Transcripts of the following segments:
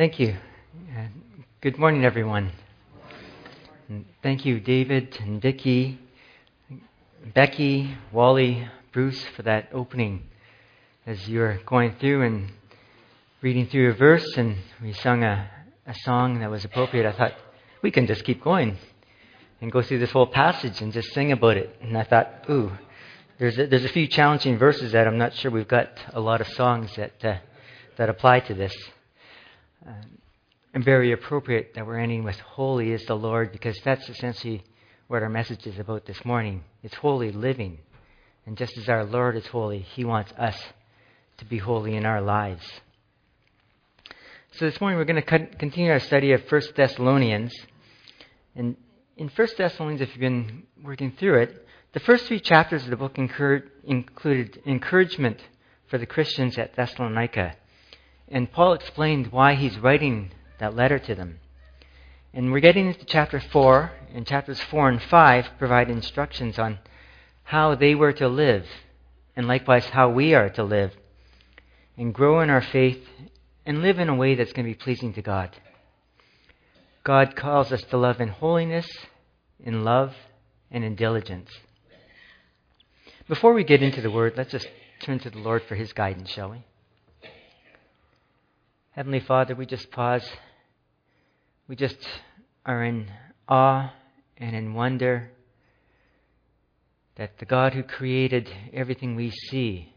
Thank you. Good morning, everyone. Thank you, David and Vicky, Becky, Wally, Bruce, for that opening. As you were going through and reading through a verse, and we sung a, a song that was appropriate, I thought we can just keep going and go through this whole passage and just sing about it. And I thought, ooh, there's a, there's a few challenging verses that I'm not sure we've got a lot of songs that uh, that apply to this. Uh, and very appropriate that we're ending with "Holy is the Lord" because that's essentially what our message is about this morning. It's holy living, and just as our Lord is holy, He wants us to be holy in our lives. So this morning we're going to continue our study of 1 Thessalonians, and in 1 Thessalonians, if you've been working through it, the first three chapters of the book included encouragement for the Christians at Thessalonica. And Paul explained why he's writing that letter to them. And we're getting into chapter 4, and chapters 4 and 5 provide instructions on how they were to live, and likewise how we are to live, and grow in our faith, and live in a way that's going to be pleasing to God. God calls us to love in holiness, in love, and in diligence. Before we get into the word, let's just turn to the Lord for his guidance, shall we? Heavenly Father, we just pause. We just are in awe and in wonder that the God who created everything we see,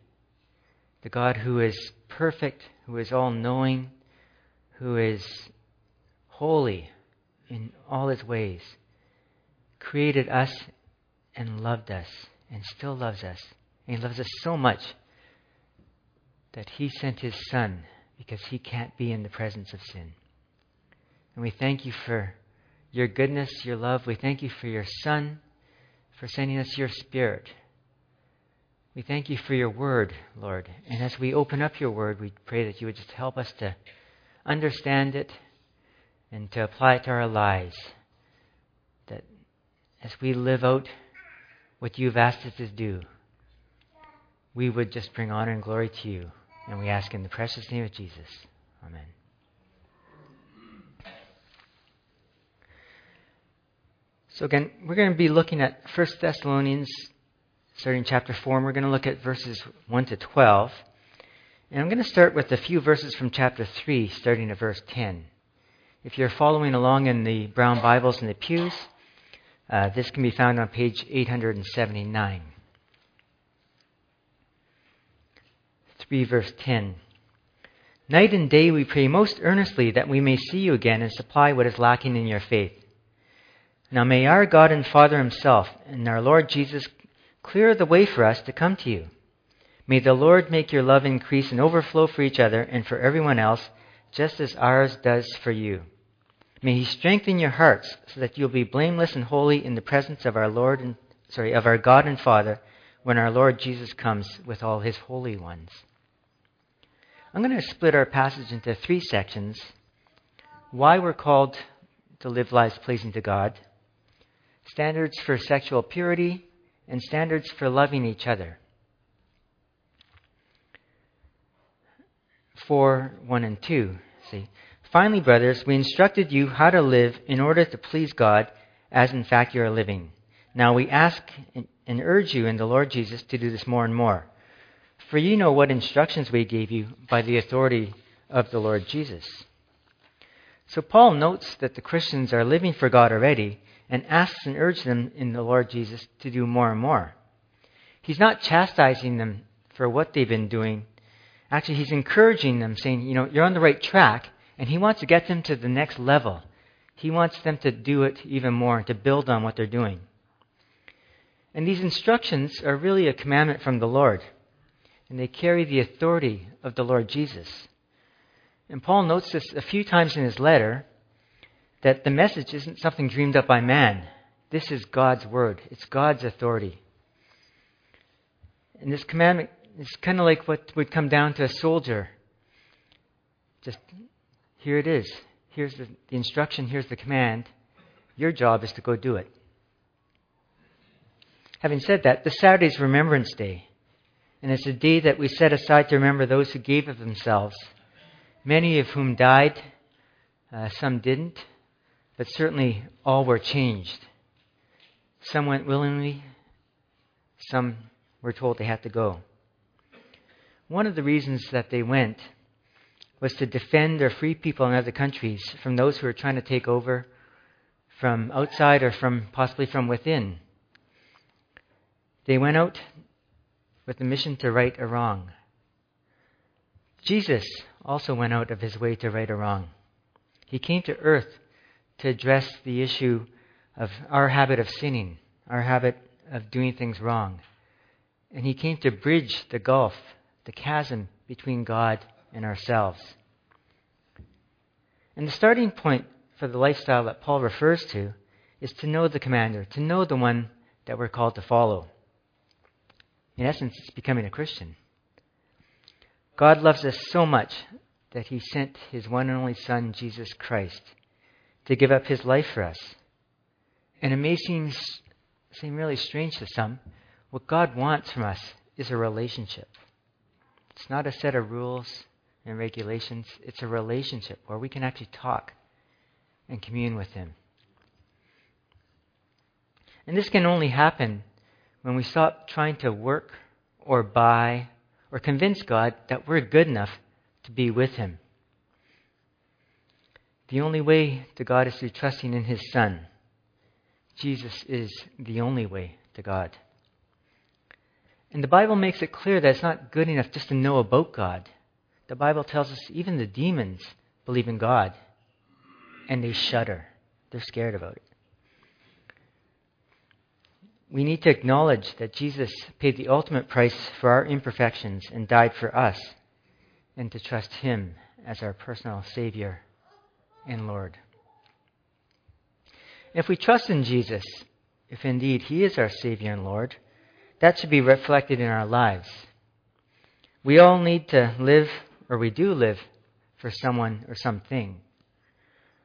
the God who is perfect, who is all knowing, who is holy, in all his ways, created us and loved us and still loves us. And he loves us so much that he sent his son because he can't be in the presence of sin. And we thank you for your goodness, your love. We thank you for your son, for sending us your spirit. We thank you for your word, Lord. And as we open up your word, we pray that you would just help us to understand it and to apply it to our lives. That as we live out what you've asked us to do, we would just bring honor and glory to you. And we ask in the precious name of Jesus. Amen. So again, we're going to be looking at 1 Thessalonians, starting chapter 4, and we're going to look at verses 1 to 12. And I'm going to start with a few verses from chapter 3, starting at verse 10. If you're following along in the brown Bibles in the pews, uh, this can be found on page 879. 3 verse 10. Night and day we pray most earnestly that we may see you again and supply what is lacking in your faith. Now may our God and Father Himself and our Lord Jesus clear the way for us to come to you. May the Lord make your love increase and overflow for each other and for everyone else, just as ours does for you. May he strengthen your hearts so that you'll be blameless and holy in the presence of our Lord and sorry, of our God and Father when our Lord Jesus comes with all his holy ones. I'm going to split our passage into three sections. Why we're called to live lives pleasing to God, standards for sexual purity, and standards for loving each other. 4, 1, and 2. See, Finally, brothers, we instructed you how to live in order to please God, as in fact you are living. Now we ask and urge you in the Lord Jesus to do this more and more. For you know what instructions we gave you by the authority of the Lord Jesus. So Paul notes that the Christians are living for God already and asks and urges them in the Lord Jesus to do more and more. He's not chastising them for what they've been doing. Actually, he's encouraging them, saying, you know, you're on the right track, and he wants to get them to the next level. He wants them to do it even more to build on what they're doing. And these instructions are really a commandment from the Lord, and they carry the authority of the Lord Jesus. And Paul notes this a few times in his letter that the message isn't something dreamed up by man. This is God's word, it's God's authority. And this commandment is kind of like what would come down to a soldier. Just here it is. Here's the, the instruction, here's the command. Your job is to go do it. Having said that, the Saturday is Remembrance Day, and it's a day that we set aside to remember those who gave of themselves, many of whom died Uh, some didn't, but certainly all were changed. Some went willingly, some were told they had to go. One of the reasons that they went was to defend or free people in other countries from those who were trying to take over from outside or from possibly from within. They went out with the mission to right a wrong. Jesus also went out of his way to right a wrong. He came to earth to address the issue of our habit of sinning, our habit of doing things wrong. And he came to bridge the gulf, the chasm between God and ourselves. And the starting point for the lifestyle that Paul refers to is to know the commander, to know the one that we're called to follow. In essence, it's becoming a Christian. God loves us so much that he sent his one and only Son, Jesus Christ, to give up his life for us. And it may seem, seem really strange to some. What God wants from us is a relationship. It's not a set of rules and regulations, it's a relationship where we can actually talk and commune with Him. And this can only happen when we stop trying to work or buy or convince God that we're good enough to be with Him. The only way to God is through trusting in His Son. Jesus is the only way to God. And the Bible makes it clear that it's not good enough just to know about God. The Bible tells us even the demons believe in God and they shudder. They're scared about it. We need to acknowledge that Jesus paid the ultimate price for our imperfections and died for us, and to trust Him as our personal Savior and Lord. If we trust in Jesus, if indeed He is our Savior and Lord, that should be reflected in our lives. We all need to live, or we do live, for someone or something.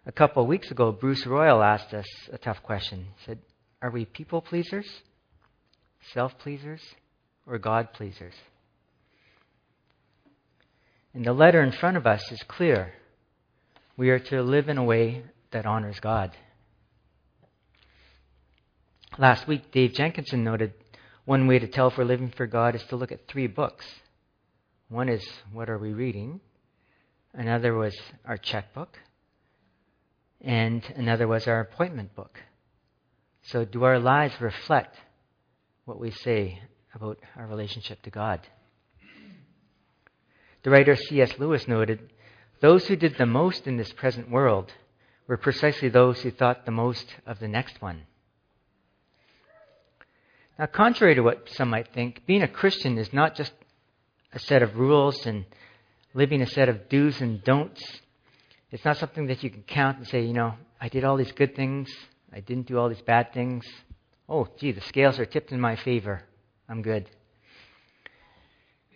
A couple of weeks ago, Bruce Royal asked us a tough question. He said, Are we people pleasers, self pleasers, or God pleasers? And the letter in front of us is clear. We are to live in a way that honors God. Last week, Dave Jenkinson noted one way to tell if we're living for God is to look at three books. One is, What are we reading? Another was our checkbook and another was our appointment book. So, do our lives reflect what we say about our relationship to God? The writer C.S. Lewis noted those who did the most in this present world were precisely those who thought the most of the next one. Now, contrary to what some might think, being a Christian is not just a set of rules and living a set of do's and don'ts it's not something that you can count and say, you know, I did all these good things, I didn't do all these bad things. Oh, gee, the scales are tipped in my favor. I'm good.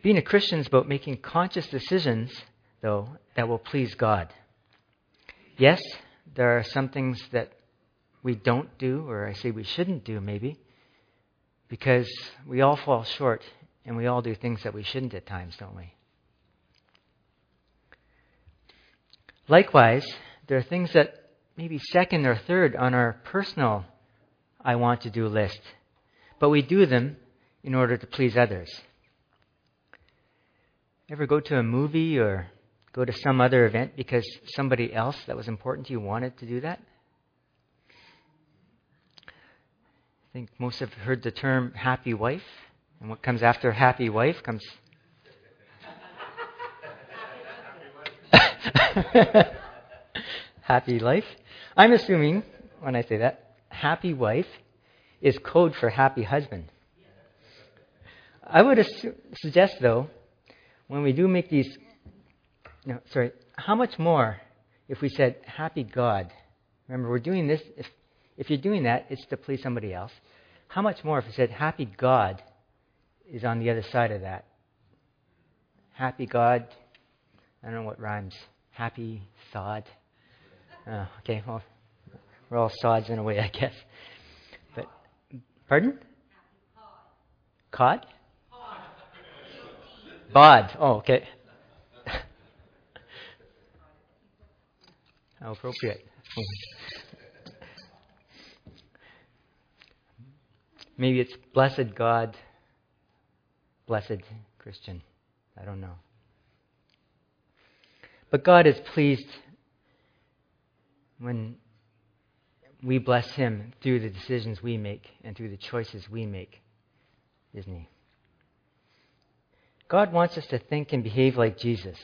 Being a Christian is about making conscious decisions, though, that will please God. Yes, there are some things that we don't do, or I say we shouldn't do, maybe, because we all fall short and we all do things that we shouldn't at times, don't we? Likewise, there are things that maybe second or third on our personal I want to do list, but we do them in order to please others. Ever go to a movie or go to some other event because somebody else that was important to you wanted to do that? I think most have heard the term happy wife. And what comes after happy wife comes happy life. I'm assuming, when I say that, happy wife is code for happy husband. I would assume, suggest, though, when we do make these, no, sorry, how much more if we said happy God? Remember, we're doing this, if, if you're doing that, it's to please somebody else. How much more if we said happy God is on the other side of that? Happy God, I don't know what rhymes happy sod. Oh, okay, well, we're all sods in a way, I guess. But, pardon? Cod? Bod. Oh, okay. How appropriate. Maybe it's blessed God, blessed Christian. I don't know. But God is pleased when we bless Him through the decisions we make and through the choices we make, isn't He? God wants us to think and behave like Jesus.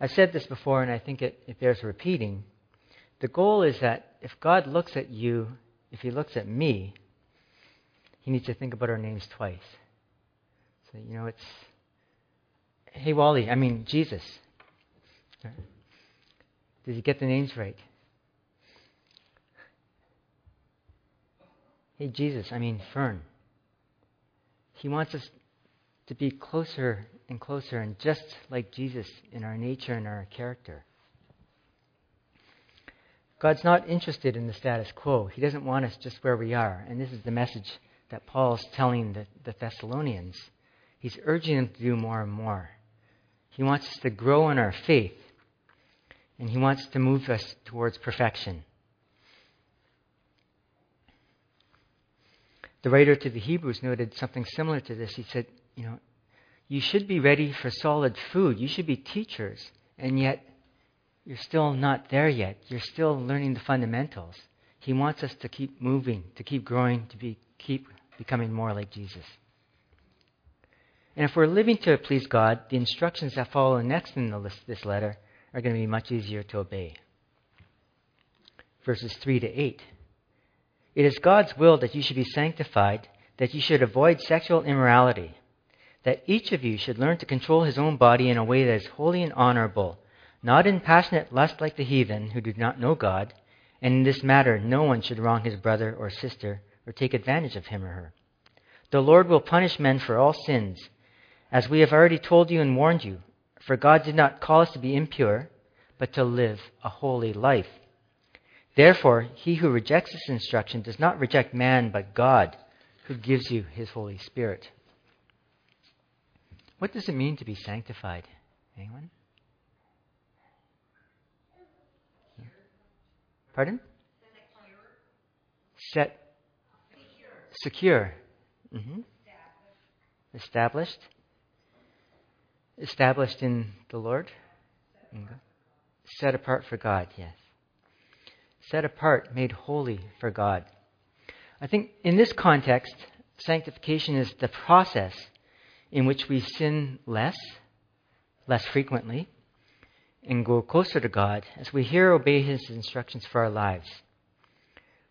I've said this before, and I think it, it bears repeating. The goal is that if God looks at you, if He looks at me, He needs to think about our names twice. So, you know, it's, hey, Wally, I mean, Jesus. Did you get the names right? Hey, Jesus, I mean, Fern. He wants us to be closer and closer and just like Jesus in our nature and our character. God's not interested in the status quo. He doesn't want us just where we are. And this is the message that Paul's telling the, the Thessalonians. He's urging them to do more and more. He wants us to grow in our faith, and he wants to move us towards perfection. The writer to the Hebrews noted something similar to this. He said, You know, you should be ready for solid food. You should be teachers, and yet you're still not there yet. You're still learning the fundamentals. He wants us to keep moving, to keep growing, to be, keep becoming more like Jesus. And if we're living to please God, the instructions that follow next in list, this letter are going to be much easier to obey. Verses 3 to 8. It is God's will that you should be sanctified, that you should avoid sexual immorality that each of you should learn to control his own body in a way that is holy and honorable, not in passionate lust like the heathen who do not know God, and in this matter no one should wrong his brother or sister or take advantage of him or her. The Lord will punish men for all sins, as we have already told you and warned you, for God did not call us to be impure, but to live a holy life. Therefore, he who rejects this instruction does not reject man, but God, who gives you his Holy Spirit. What does it mean to be sanctified? Anyone? Pardon? Set. Secure. Mm-hmm. Established. Established in the Lord. Set apart for God, yes. Set apart, made holy for God. I think in this context, sanctification is the process in which we sin less, less frequently, and grow closer to God as we hear obey His instructions for our lives.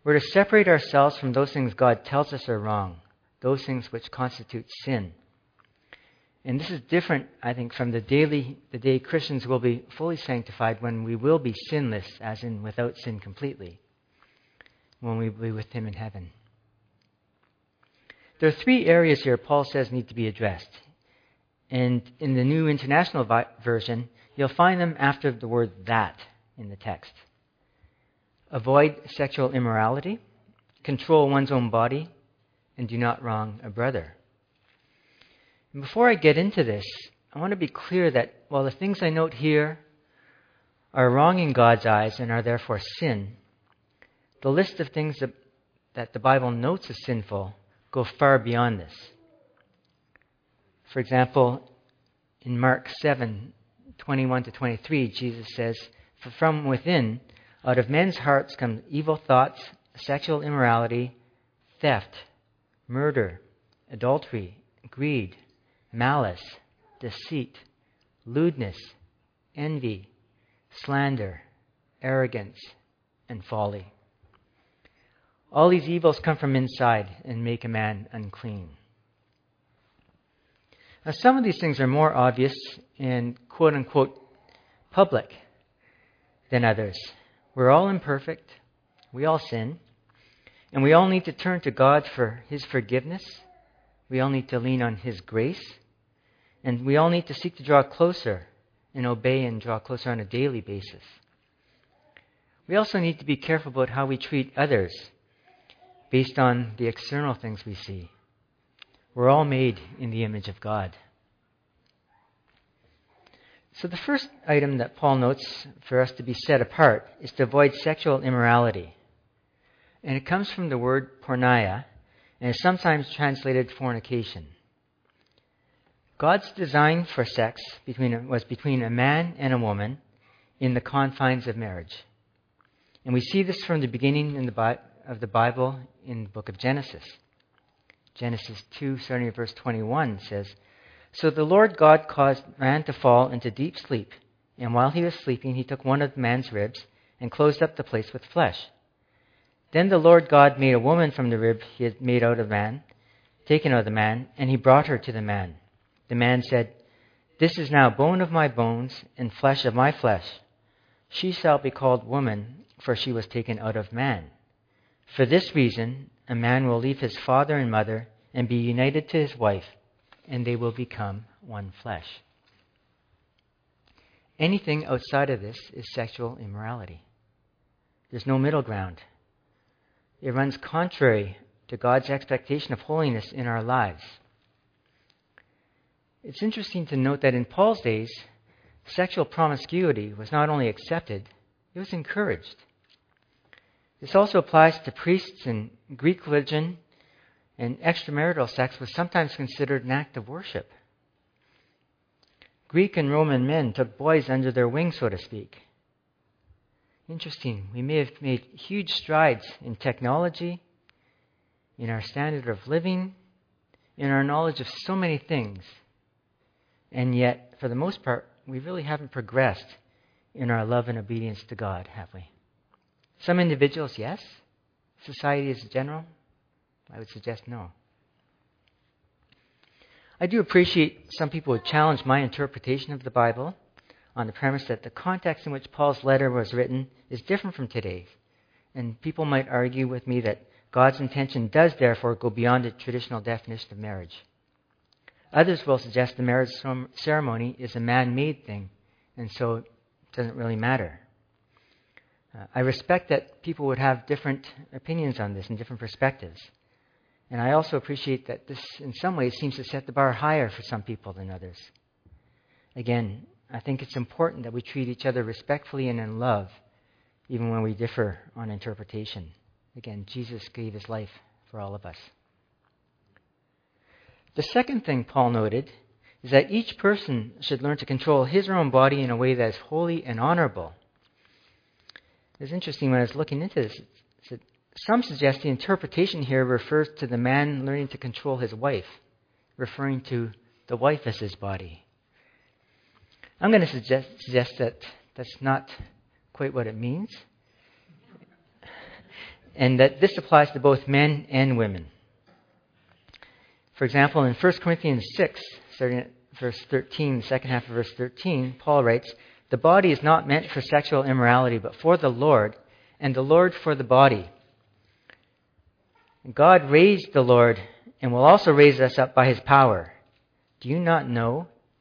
We're to separate ourselves from those things God tells us are wrong, those things which constitute sin. And this is different, I think, from the daily the day Christians will be fully sanctified when we will be sinless, as in without sin completely, when we will be with Him in heaven. There are three areas here Paul says need to be addressed. And in the New International Version, you'll find them after the word that in the text. Avoid sexual immorality, control one's own body, and do not wrong a brother. And before I get into this, I want to be clear that while the things I note here are wrong in God's eyes and are therefore sin, the list of things that, that the Bible notes as sinful go far beyond this. For example, in Mark 7 21 to 23, Jesus says, For from within, out of men's hearts come evil thoughts, sexual immorality, theft, murder, adultery, greed, malice, deceit, lewdness, envy, slander, arrogance, and folly. All these evils come from inside and make a man unclean. Now, some of these things are more obvious and quote unquote public than others. We're all imperfect, we all sin, and we all need to turn to God for His forgiveness. We all need to lean on His grace, and we all need to seek to draw closer and obey and draw closer on a daily basis. We also need to be careful about how we treat others based on the external things we see. We're all made in the image of God. So, the first item that Paul notes for us to be set apart is to avoid sexual immorality. And it comes from the word porneia, and is sometimes translated fornication. God's design for sex between, was between a man and a woman in the confines of marriage. And we see this from the beginning the, of the Bible in the book of Genesis. Genesis 2, starting at verse 21, says, So the Lord God caused man to fall into deep sleep, and while he was sleeping, he took one of man's ribs and closed up the place with flesh. Then the Lord God made a woman from the rib he had made out of man, taken out of the man, and he brought her to the man. The man said, This is now bone of my bones and flesh of my flesh. She shall be called woman, for she was taken out of man. For this reason, a man will leave his father and mother and be united to his wife, and they will become one flesh. Anything outside of this is sexual immorality. There's no middle ground. It runs contrary to God's expectation of holiness in our lives. It's interesting to note that in Paul's days, sexual promiscuity was not only accepted, it was encouraged. This also applies to priests in Greek religion, and extramarital sex was sometimes considered an act of worship. Greek and Roman men took boys under their wing, so to speak. Interesting. We may have made huge strides in technology, in our standard of living, in our knowledge of so many things. And yet, for the most part, we really haven't progressed in our love and obedience to God, have we? Some individuals, yes. Society as a general, I would suggest no. I do appreciate some people who challenge my interpretation of the Bible on the premise that the context in which Paul's letter was written is different from today's. And people might argue with me that God's intention does therefore go beyond the traditional definition of marriage. Others will suggest the marriage ceremony is a man made thing, and so it doesn't really matter. Uh, I respect that people would have different opinions on this and different perspectives. And I also appreciate that this, in some ways, seems to set the bar higher for some people than others. Again, I think it's important that we treat each other respectfully and in love, even when we differ on interpretation. Again, Jesus gave his life for all of us. The second thing Paul noted is that each person should learn to control his or own body in a way that is holy and honorable. It's interesting when I was looking into this. Some suggest the interpretation here refers to the man learning to control his wife, referring to the wife as his body. I'm going to suggest, suggest that that's not quite what it means, and that this applies to both men and women. For example, in 1 Corinthians 6, starting at verse 13, the second half of verse 13, Paul writes, The body is not meant for sexual immorality, but for the Lord, and the Lord for the body. God raised the Lord and will also raise us up by his power. Do you not know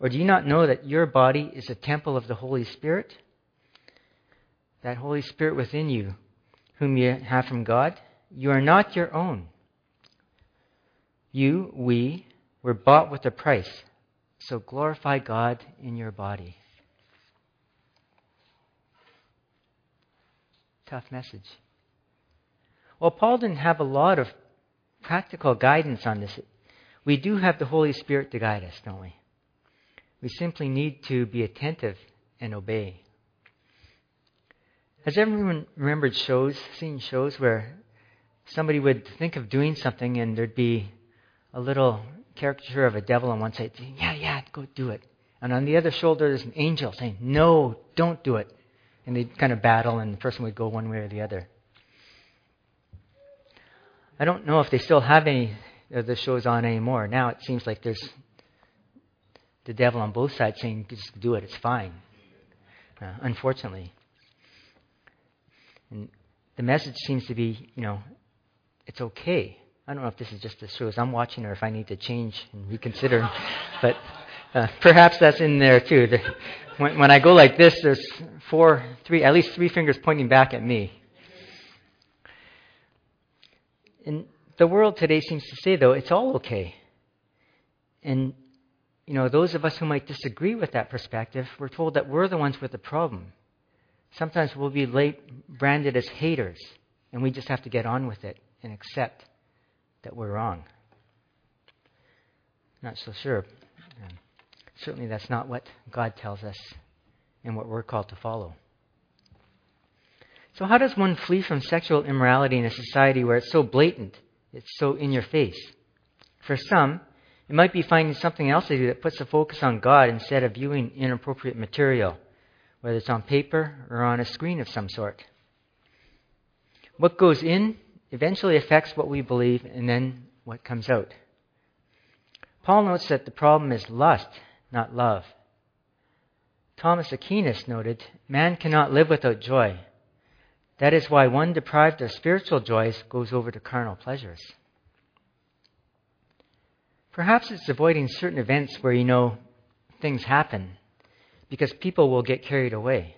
Or do you not know that your body is a temple of the Holy Spirit? That Holy Spirit within you, whom you have from God? You are not your own. You, we, were bought with a price. So glorify God in your body. Tough message. Well, Paul didn't have a lot of practical guidance on this. We do have the Holy Spirit to guide us, don't we? We simply need to be attentive and obey. Has everyone remembered shows, seen shows where somebody would think of doing something and there'd be a little caricature of a devil on one side saying, Yeah, yeah, go do it. And on the other shoulder, there's an angel saying, No, don't do it. And they'd kind of battle, and the person would go one way or the other. I don't know if they still have any of the shows on anymore. Now it seems like there's the devil on both sides saying, just do it, it's fine. Uh, unfortunately. And the message seems to be, you know, it's okay. I don't know if this is just the show as I'm watching or if I need to change and reconsider. but uh, perhaps that's in there too. The, when, when I go like this, there's four, three, at least three fingers pointing back at me. And the world today seems to say, though, it's all okay. And, you know, those of us who might disagree with that perspective, we're told that we're the ones with the problem. Sometimes we'll be late, branded as haters, and we just have to get on with it and accept that we're wrong. Not so sure. Um, certainly, that's not what God tells us and what we're called to follow. So, how does one flee from sexual immorality in a society where it's so blatant, it's so in your face? For some, it might be finding something else to do that puts the focus on God instead of viewing inappropriate material, whether it's on paper or on a screen of some sort. What goes in eventually affects what we believe and then what comes out. Paul notes that the problem is lust, not love. Thomas Aquinas noted, Man cannot live without joy. That is why one deprived of spiritual joys goes over to carnal pleasures. Perhaps it's avoiding certain events where you know things happen because people will get carried away.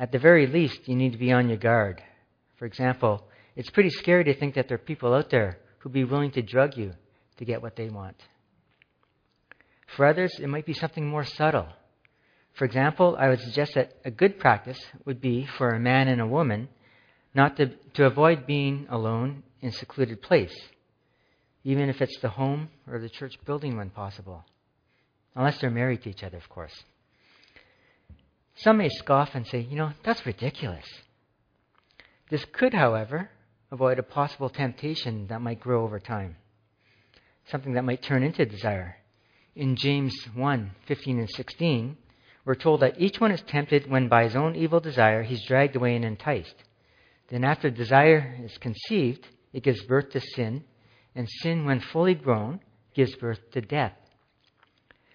At the very least, you need to be on your guard. For example, it's pretty scary to think that there are people out there who'd be willing to drug you to get what they want. For others, it might be something more subtle. For example, I would suggest that a good practice would be for a man and a woman not to, to avoid being alone in a secluded place, even if it's the home or the church building when possible. Unless they're married to each other, of course. Some may scoff and say, you know, that's ridiculous. This could, however, avoid a possible temptation that might grow over time, something that might turn into desire. In James 1 15 and 16, we're told that each one is tempted when by his own evil desire he's dragged away and enticed. Then, after desire is conceived, it gives birth to sin, and sin, when fully grown, gives birth to death.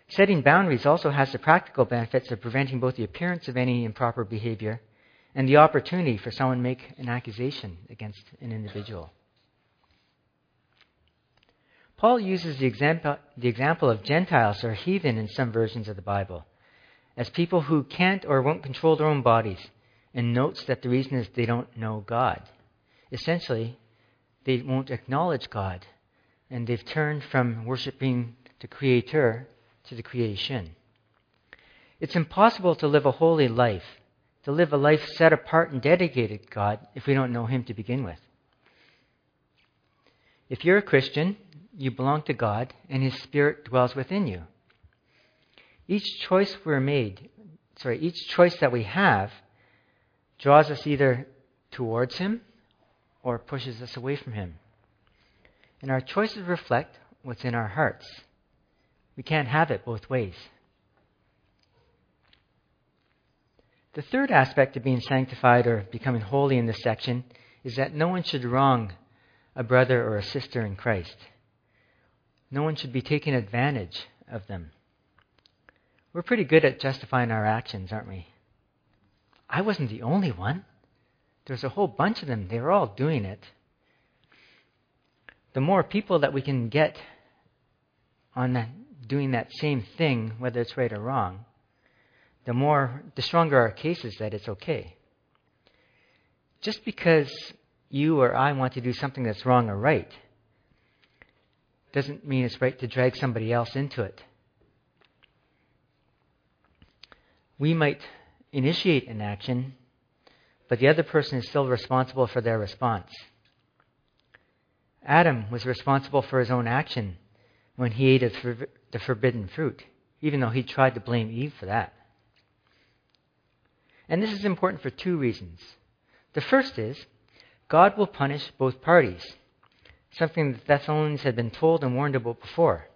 Setting boundaries also has the practical benefits of preventing both the appearance of any improper behavior and the opportunity for someone to make an accusation against an individual. Paul uses the example, the example of Gentiles or heathen in some versions of the Bible as people who can't or won't control their own bodies and notes that the reason is they don't know God. Essentially, they won't acknowledge God and they've turned from worshiping the Creator to the creation. It's impossible to live a holy life to live a life set apart and dedicated to God if we don't know Him to begin with. If you're a Christian, you belong to God and His Spirit dwells within you. Each choice we're made, sorry, each choice that we have draws us either towards Him or pushes us away from Him. And our choices reflect what's in our hearts. We can't have it both ways. The third aspect of being sanctified or becoming holy in this section is that no one should wrong a brother or a sister in Christ. No one should be taking advantage of them. We're pretty good at justifying our actions, aren't we? I wasn't the only one. There's a whole bunch of them. They're all doing it. The more people that we can get on that, doing that same thing, whether it's right or wrong, the more, the stronger our case is that it's okay. Just because you or I want to do something that's wrong or right doesn't mean it's right to drag somebody else into it. We might initiate an action, but the other person is still responsible for their response. Adam was responsible for his own action when he ate the forbidden fruit, even though he tried to blame Eve for that. And this is important for two reasons. The first is God will punish both parties, something the Thessalonians had been told and warned about before.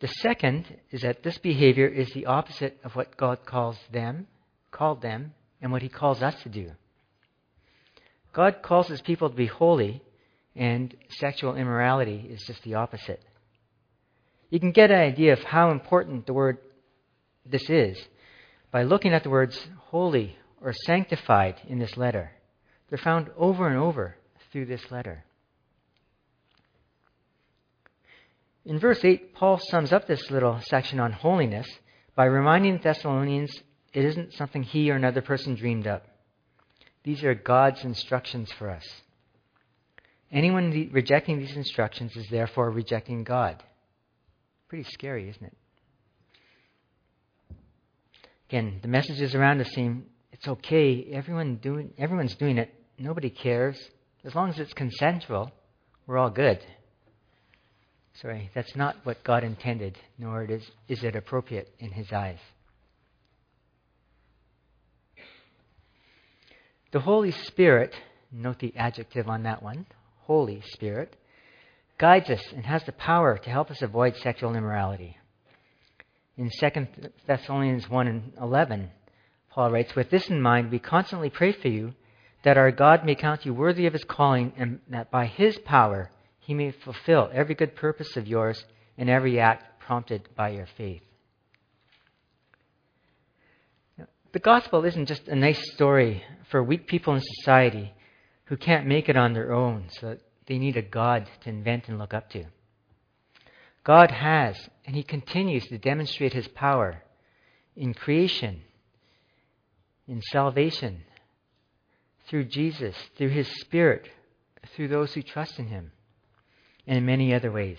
The second is that this behavior is the opposite of what God calls them, called them, and what he calls us to do. God calls his people to be holy, and sexual immorality is just the opposite. You can get an idea of how important the word this is by looking at the words holy or sanctified in this letter. They're found over and over through this letter. In verse 8, Paul sums up this little section on holiness by reminding the Thessalonians it isn't something he or another person dreamed up. These are God's instructions for us. Anyone rejecting these instructions is therefore rejecting God. Pretty scary, isn't it? Again, the messages around us seem it's okay. Everyone doing, everyone's doing it. Nobody cares. As long as it's consensual, we're all good. Sorry, that's not what God intended, nor is, is it appropriate in His eyes. The Holy Spirit, note the adjective on that one, Holy Spirit, guides us and has the power to help us avoid sexual immorality. In 2 Thessalonians 1 and 11, Paul writes, With this in mind, we constantly pray for you that our God may count you worthy of his calling and that by his power he may fulfill every good purpose of yours and every act prompted by your faith. The gospel isn't just a nice story for weak people in society who can't make it on their own, so they need a God to invent and look up to. God has, and He continues to demonstrate His power in creation, in salvation, through Jesus, through His Spirit, through those who trust in Him, and in many other ways.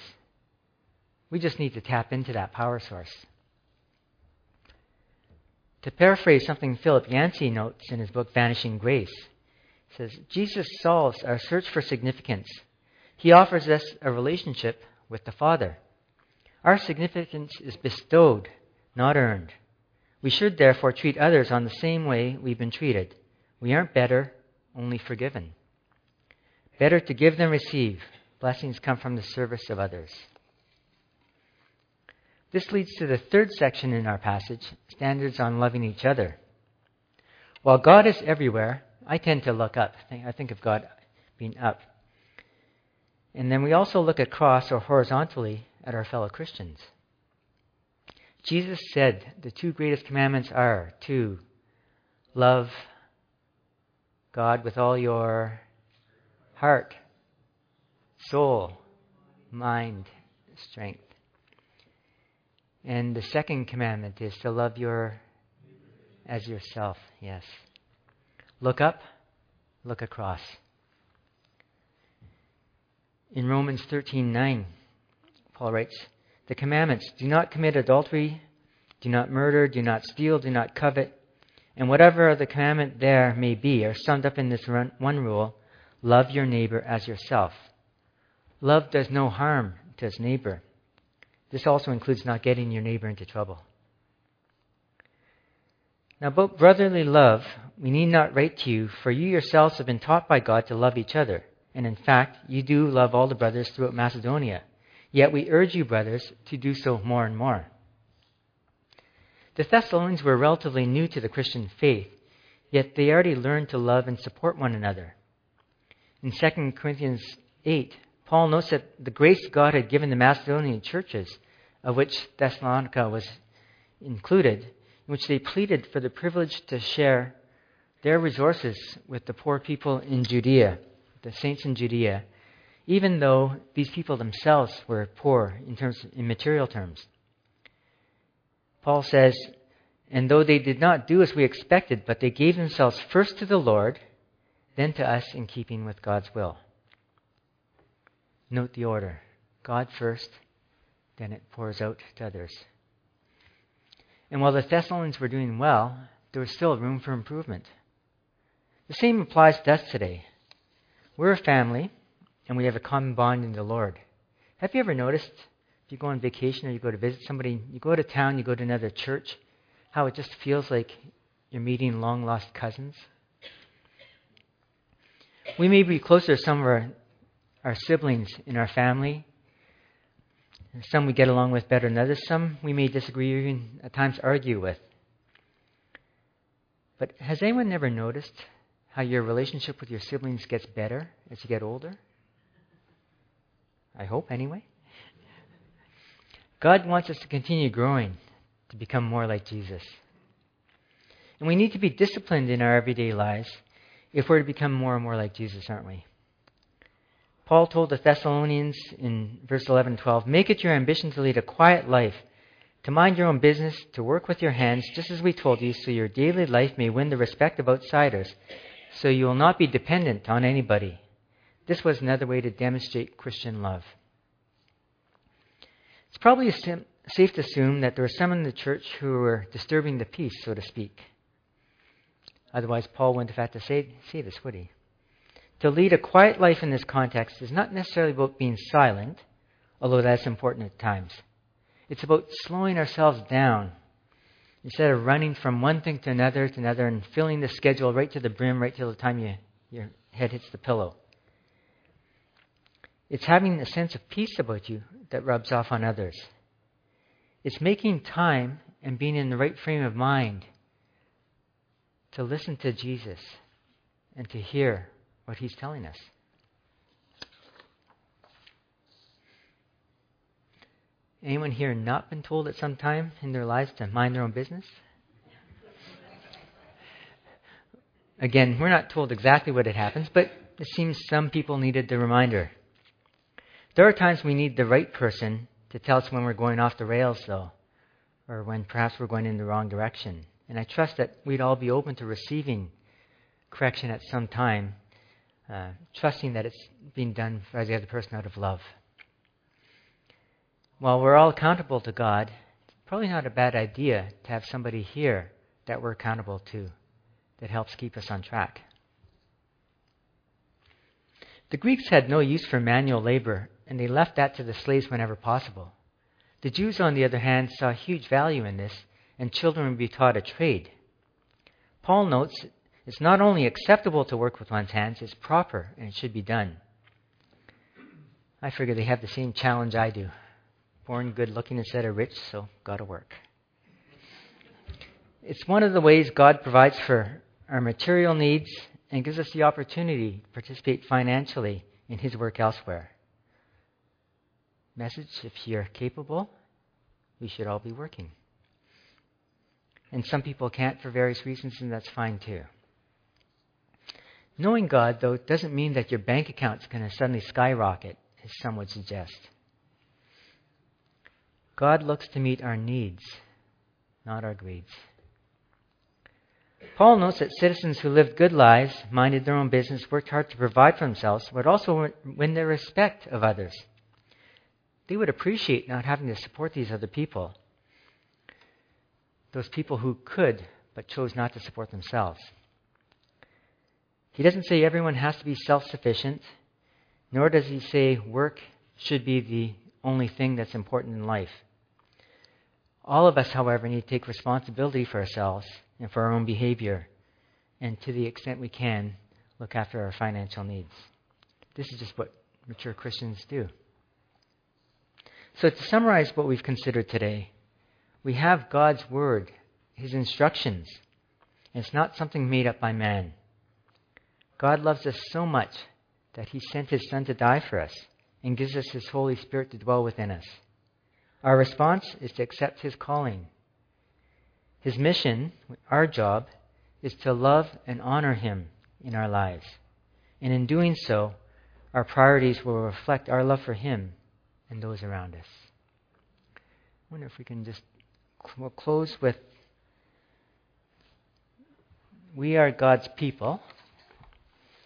We just need to tap into that power source. To paraphrase something Philip Yancey notes in his book Vanishing Grace, he says, Jesus solves our search for significance. He offers us a relationship with the Father. Our significance is bestowed, not earned. We should therefore treat others on the same way we've been treated. We aren't better, only forgiven. Better to give than receive. Blessings come from the service of others. This leads to the third section in our passage standards on loving each other. While God is everywhere, I tend to look up. I think of God being up. And then we also look across or horizontally at our fellow Christians. Jesus said the two greatest commandments are to love God with all your heart, soul, mind, strength. And the second commandment is to love your as yourself. Yes. Look up, look across. In Romans 13:9, Paul writes, "The commandments: do not commit adultery, do not murder, do not steal, do not covet, and whatever the commandment there may be are summed up in this one rule: love your neighbor as yourself." Love does no harm to his neighbor. This also includes not getting your neighbor into trouble. Now, about brotherly love, we need not write to you, for you yourselves have been taught by God to love each other. And in fact, you do love all the brothers throughout Macedonia. Yet we urge you, brothers, to do so more and more. The Thessalonians were relatively new to the Christian faith, yet they already learned to love and support one another. In 2 Corinthians 8, Paul notes that the grace God had given the Macedonian churches, of which Thessalonica was included, in which they pleaded for the privilege to share their resources with the poor people in Judea, the saints in Judea, even though these people themselves were poor in terms in material terms. Paul says, and though they did not do as we expected, but they gave themselves first to the Lord, then to us in keeping with God's will. Note the order God first, then it pours out to others. And while the Thessalonians were doing well, there was still room for improvement. The same applies to us today. We're a family, and we have a common bond in the Lord. Have you ever noticed, if you go on vacation or you go to visit somebody, you go to town, you go to another church, how it just feels like you're meeting long lost cousins? We may be closer to some of our our siblings in our family. Some we get along with better than others. Some we may disagree or even at times argue with. But has anyone ever noticed how your relationship with your siblings gets better as you get older? I hope, anyway. God wants us to continue growing to become more like Jesus. And we need to be disciplined in our everyday lives if we're to become more and more like Jesus, aren't we? Paul told the Thessalonians in verse 11 and 12 Make it your ambition to lead a quiet life, to mind your own business, to work with your hands, just as we told you, so your daily life may win the respect of outsiders, so you will not be dependent on anybody. This was another way to demonstrate Christian love. It's probably safe to assume that there were some in the church who were disturbing the peace, so to speak. Otherwise, Paul wouldn't have had to say, say this, would he? To lead a quiet life in this context is not necessarily about being silent, although that's important at times. It's about slowing ourselves down instead of running from one thing to another to another and filling the schedule right to the brim, right till the time you, your head hits the pillow. It's having a sense of peace about you that rubs off on others. It's making time and being in the right frame of mind to listen to Jesus and to hear what he's telling us. Anyone here not been told at some time in their lives to mind their own business? Again, we're not told exactly what it happens, but it seems some people needed the reminder. There are times we need the right person to tell us when we're going off the rails, though, or when perhaps we're going in the wrong direction. And I trust that we'd all be open to receiving correction at some time, uh, trusting that it's being done by the other person out of love. While we're all accountable to God, it's probably not a bad idea to have somebody here that we're accountable to that helps keep us on track. The Greeks had no use for manual labor, and they left that to the slaves whenever possible. The Jews, on the other hand, saw huge value in this, and children would be taught a trade. Paul notes it's not only acceptable to work with one's hands, it's proper and it should be done. I figure they have the same challenge I do. Born good looking instead of rich, so gotta work. It's one of the ways God provides for our material needs and gives us the opportunity to participate financially in His work elsewhere. Message if you're capable, we should all be working. And some people can't for various reasons, and that's fine too. Knowing God, though, doesn't mean that your bank account's going to suddenly skyrocket, as some would suggest. God looks to meet our needs, not our greeds. Paul notes that citizens who lived good lives, minded their own business, worked hard to provide for themselves, would also win the respect of others. They would appreciate not having to support these other people, those people who could but chose not to support themselves. He doesn't say everyone has to be self sufficient, nor does he say work should be the only thing that's important in life. All of us, however, need to take responsibility for ourselves and for our own behavior, and to the extent we can, look after our financial needs. This is just what mature Christians do. So, to summarize what we've considered today, we have God's Word, His instructions, it's not something made up by man. God loves us so much that He sent His Son to die for us and gives us His Holy Spirit to dwell within us. Our response is to accept His calling. His mission, our job, is to love and honor Him in our lives. And in doing so, our priorities will reflect our love for Him and those around us. I wonder if we can just we'll close with We are God's people.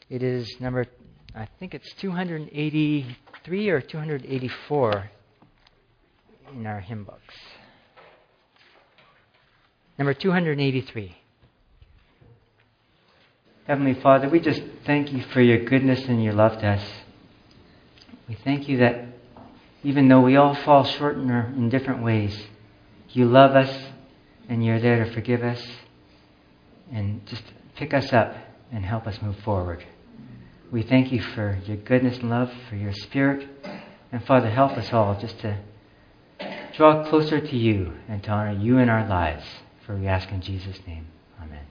It is number, I think it's 283 or 284 in our hymn books. Number 283. Heavenly Father, we just thank you for your goodness and your love to us. We thank you that even though we all fall short in, different ways, you love us and you're there to forgive us and just pick us up and help us move forward. We thank you for your goodness and love, for your spirit. And Father, help us all just to draw closer to you and to honor you in our lives. For we ask in Jesus' name. Amen.